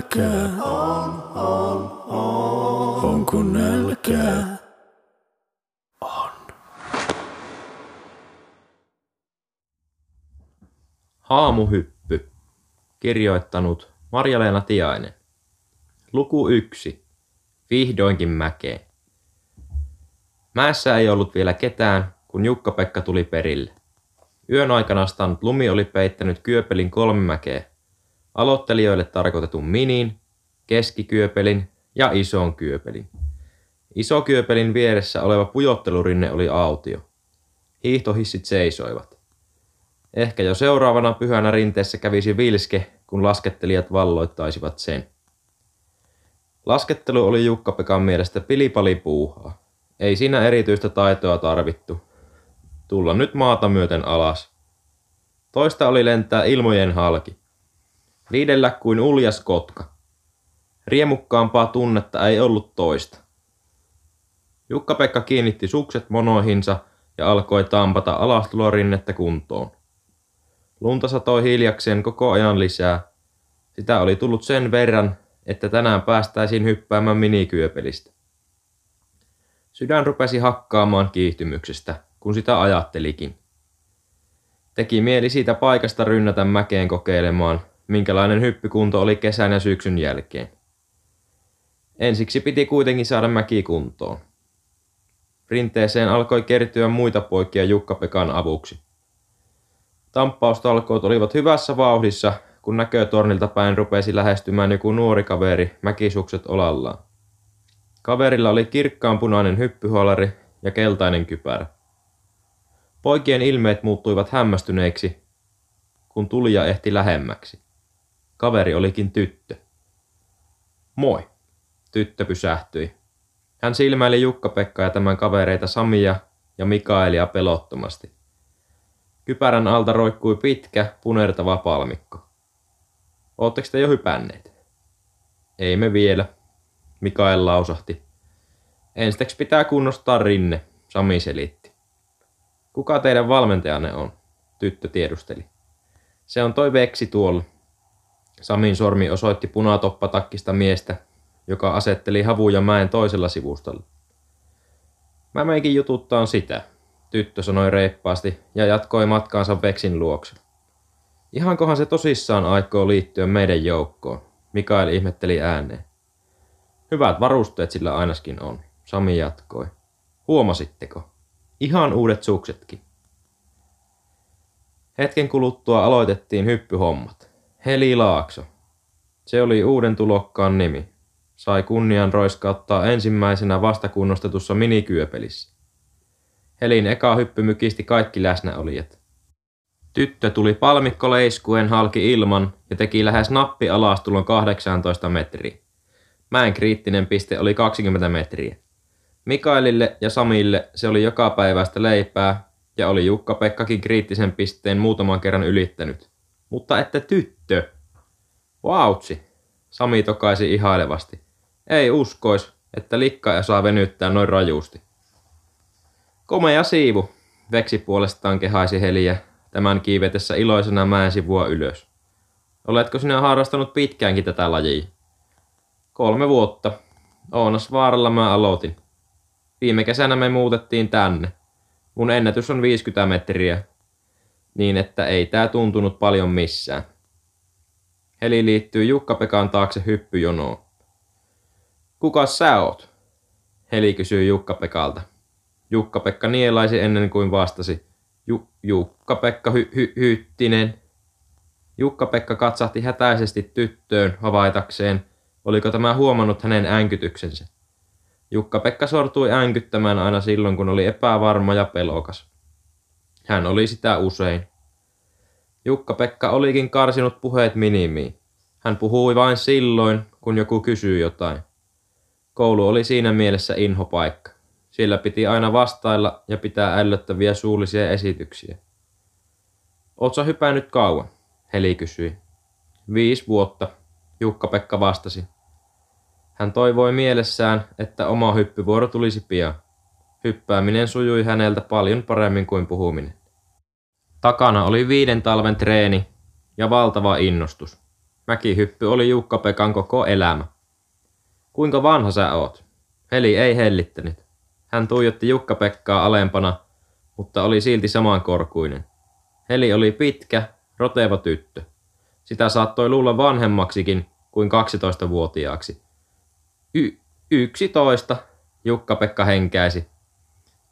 nälkää? On, on, on. Onko nälkää? On. Haamuhyppy. Kirjoittanut Marja-Leena Tiainen. Luku yksi. Vihdoinkin mäkeen. Mäessä ei ollut vielä ketään, kun Jukka-Pekka tuli perille. Yön aikana stannut lumi oli peittänyt Kyöpelin kolme mäkeä. Aloittelijoille tarkoitetun miniin, keskikyöpelin ja ison kyöpelin. Iso kyöpelin vieressä oleva pujottelurinne oli autio. Hiihtohissit seisoivat. Ehkä jo seuraavana pyhänä rinteessä kävisi vilske, kun laskettelijat valloittaisivat sen. Laskettelu oli Jukka-Pekan mielestä pilipali puuhaa. Ei siinä erityistä taitoa tarvittu. Tulla nyt maata myöten alas. Toista oli lentää ilmojen halki. Liidellä kuin uljas kotka. Riemukkaampaa tunnetta ei ollut toista. Jukka-Pekka kiinnitti sukset monoihinsa ja alkoi tampata alastulorinnettä kuntoon. Lunta satoi hiljakseen koko ajan lisää. Sitä oli tullut sen verran, että tänään päästäisiin hyppäämään minikyöpelistä. Sydän rupesi hakkaamaan kiihtymyksestä, kun sitä ajattelikin. Teki mieli siitä paikasta rynnätä mäkeen kokeilemaan, minkälainen hyppykunto oli kesän ja syksyn jälkeen. Ensiksi piti kuitenkin saada mäki kuntoon. Rinteeseen alkoi kertyä muita poikia Jukka-Pekan avuksi. Tamppaustalkoot olivat hyvässä vauhdissa, kun näkötornilta päin rupesi lähestymään joku nuori kaveri mäkisukset olallaan. Kaverilla oli kirkkaanpunainen hyppyhuolari ja keltainen kypärä. Poikien ilmeet muuttuivat hämmästyneiksi, kun tulija ehti lähemmäksi. Kaveri olikin tyttö. Moi, tyttö pysähtyi. Hän silmäili Jukka-Pekka ja tämän kavereita Samia ja Mikaelia pelottomasti. Kypärän alta roikkui pitkä, punertava palmikko. Ootteko te jo hypänneet? Ei me vielä, Mikael lausahti. Ensiksi pitää kunnostaa rinne, Sami selitti. Kuka teidän valmentajanne on? Tyttö tiedusteli. Se on toi veksi tuolla. Samin sormi osoitti punatoppatakkista miestä, joka asetteli havuja mäen toisella sivustalla. Mä meikin jututtaan sitä, tyttö sanoi reippaasti ja jatkoi matkaansa Veksin luokse. Ihankohan se tosissaan aikoo liittyä meidän joukkoon, Mikael ihmetteli ääneen. Hyvät varusteet sillä ainakin on, Sami jatkoi. Huomasitteko? Ihan uudet suksetkin. Hetken kuluttua aloitettiin hyppyhommat. Heli Laakso. Se oli uuden tulokkaan nimi. Sai kunnian roiskauttaa ensimmäisenä vastakunnostetussa minikyöpelissä. Helin eka hyppy mykisti kaikki läsnäolijat. Tyttö tuli palmikko leiskuen halki ilman ja teki lähes nappi alastulon 18 metriä. Mäen kriittinen piste oli 20 metriä. Mikaelille ja Samille se oli joka päivästä leipää ja oli Jukka-Pekkakin kriittisen pisteen muutaman kerran ylittänyt. Mutta että tyttö. Vautsi, Sami tokaisi ihailevasti. Ei uskois, että likka saa venyttää noin rajusti. Komea siivu, Veksi puolestaan kehaisi Heliä tämän kiivetessä iloisena mäen sivua ylös. Oletko sinä harrastanut pitkäänkin tätä lajia? Kolme vuotta. Oonas vaaralla mä aloitin. Viime kesänä me muutettiin tänne. Mun ennätys on 50 metriä. Niin että ei tää tuntunut paljon missään. Heli liittyy Jukka-Pekan taakse hyppyjonoon. Kuka sä oot? Heli kysyy Jukka-Pekalta. Jukka-Pekka nielaisi ennen kuin vastasi. Ju- Jukka-Pekka hy- hy- Hyttinen. Jukka-Pekka katsahti hätäisesti tyttöön havaitakseen, oliko tämä huomannut hänen änkytyksensä. Jukka-Pekka sortui änkyttämään aina silloin, kun oli epävarma ja pelokas. Hän oli sitä usein. Jukka-Pekka olikin karsinut puheet minimiin. Hän puhui vain silloin, kun joku kysyy jotain. Koulu oli siinä mielessä inhopaikka. Siellä piti aina vastailla ja pitää ällöttäviä suullisia esityksiä. Ootko hypännyt kauan? Heli kysyi. Viisi vuotta, Jukka-Pekka vastasi. Hän toivoi mielessään, että oma hyppyvuoro tulisi pian. Hyppääminen sujui häneltä paljon paremmin kuin puhuminen. Takana oli viiden talven treeni ja valtava innostus. Mäkihyppy oli Jukka-Pekan koko elämä. Kuinka vanha sä oot? Heli ei hellittänyt. Hän tuijotti Jukka-Pekkaa alempana, mutta oli silti samankorkuinen. Heli oli pitkä, roteva tyttö. Sitä saattoi luulla vanhemmaksikin kuin 12-vuotiaaksi. Y- yksitoista, Jukka-Pekka henkäisi.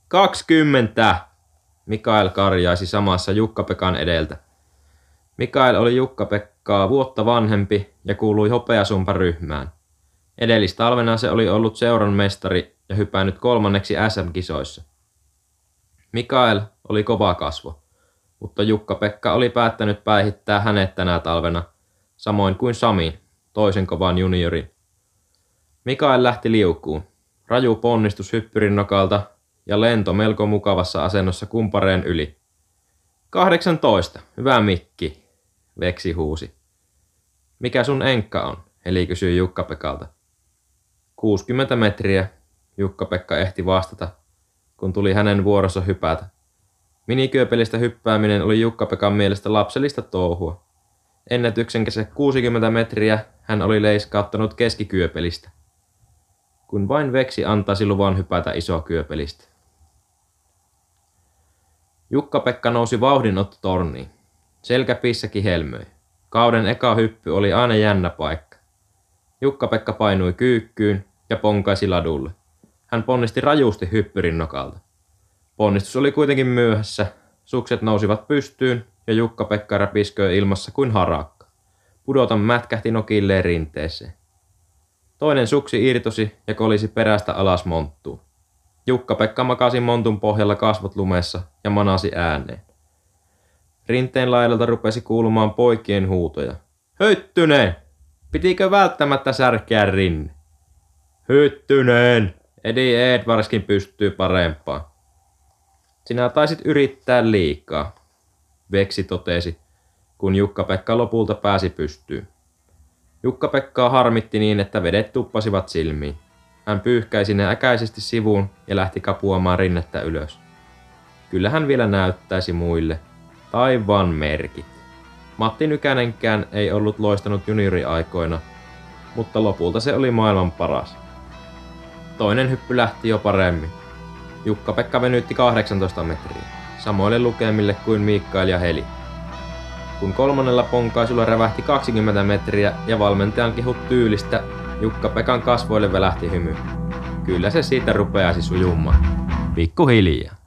Kaksikymmentä! Mikael karjaisi samassa Jukka-Pekan edeltä. Mikael oli Jukka-Pekkaa vuotta vanhempi ja kuului hopeasumpa ryhmään. Edellistalvena se oli ollut seuran mestari ja hypännyt kolmanneksi SM-kisoissa. Mikael oli kova kasvo, mutta Jukka-Pekka oli päättänyt päihittää hänet tänä talvena, samoin kuin Sami, toisen kovan juniorin. Mikael lähti liukuun. Raju ponnistus hyppyrin nokalta ja lento melko mukavassa asennossa kumpareen yli. 18, hyvä mikki, Veksi huusi. Mikä sun enkka on? Eli kysyi Jukka-Pekalta. 60 metriä, Jukka-Pekka ehti vastata, kun tuli hänen vuorossa hypätä. Minikyöpelistä hyppääminen oli Jukka-Pekan mielestä lapsellista touhua. Ennätyksen 60 metriä hän oli leiskauttanut keskikyöpelistä. Kun vain Veksi antaisi luvan hypätä kyöpelistä. Jukka-Pekka nousi vauhdinottotorniin. Selkäpissäkin helmöi. Kauden eka hyppy oli aina jännä paikka. Jukka-Pekka painui kyykkyyn ja ponkaisi ladulle. Hän ponnisti rajusti hyppyrin nokalta. Ponnistus oli kuitenkin myöhässä. Sukset nousivat pystyyn ja Jukka-Pekka räpisköi ilmassa kuin harakka. Pudota mätkähti nokilleen rinteeseen. Toinen suksi irtosi ja kolisi perästä alas monttuun. Jukka-Pekka makasi montun pohjalla kasvot lumessa ja manasi ääneen. Rinteen laidalta rupesi kuulumaan poikien huutoja. Hyttyneen! Pitikö välttämättä särkeä rinne? Hyttyneen! Eddie Edwardskin pystyy parempaan. Sinä taisit yrittää liikaa, Veksi totesi, kun Jukka-Pekka lopulta pääsi pystyyn. Jukka-Pekkaa harmitti niin, että vedet tuppasivat silmiin. Hän pyyhkäisi ne äkäisesti sivuun ja lähti kapuamaan rinnettä ylös. Kyllä hän vielä näyttäisi muille. Taivaan merkit. Matti Nykänenkään ei ollut loistanut junioriaikoina, mutta lopulta se oli maailman paras. Toinen hyppy lähti jo paremmin. Jukka-Pekka venytti 18 metriä, samoille lukemille kuin Mikael ja Heli. Kun kolmannella ponkaisulla rävähti 20 metriä ja valmentajan kehut tyylistä, Jukka-Pekan kasvoille välähti hymy. Kyllä se siitä rupeaisi sujumaan. Pikkuhiljaa.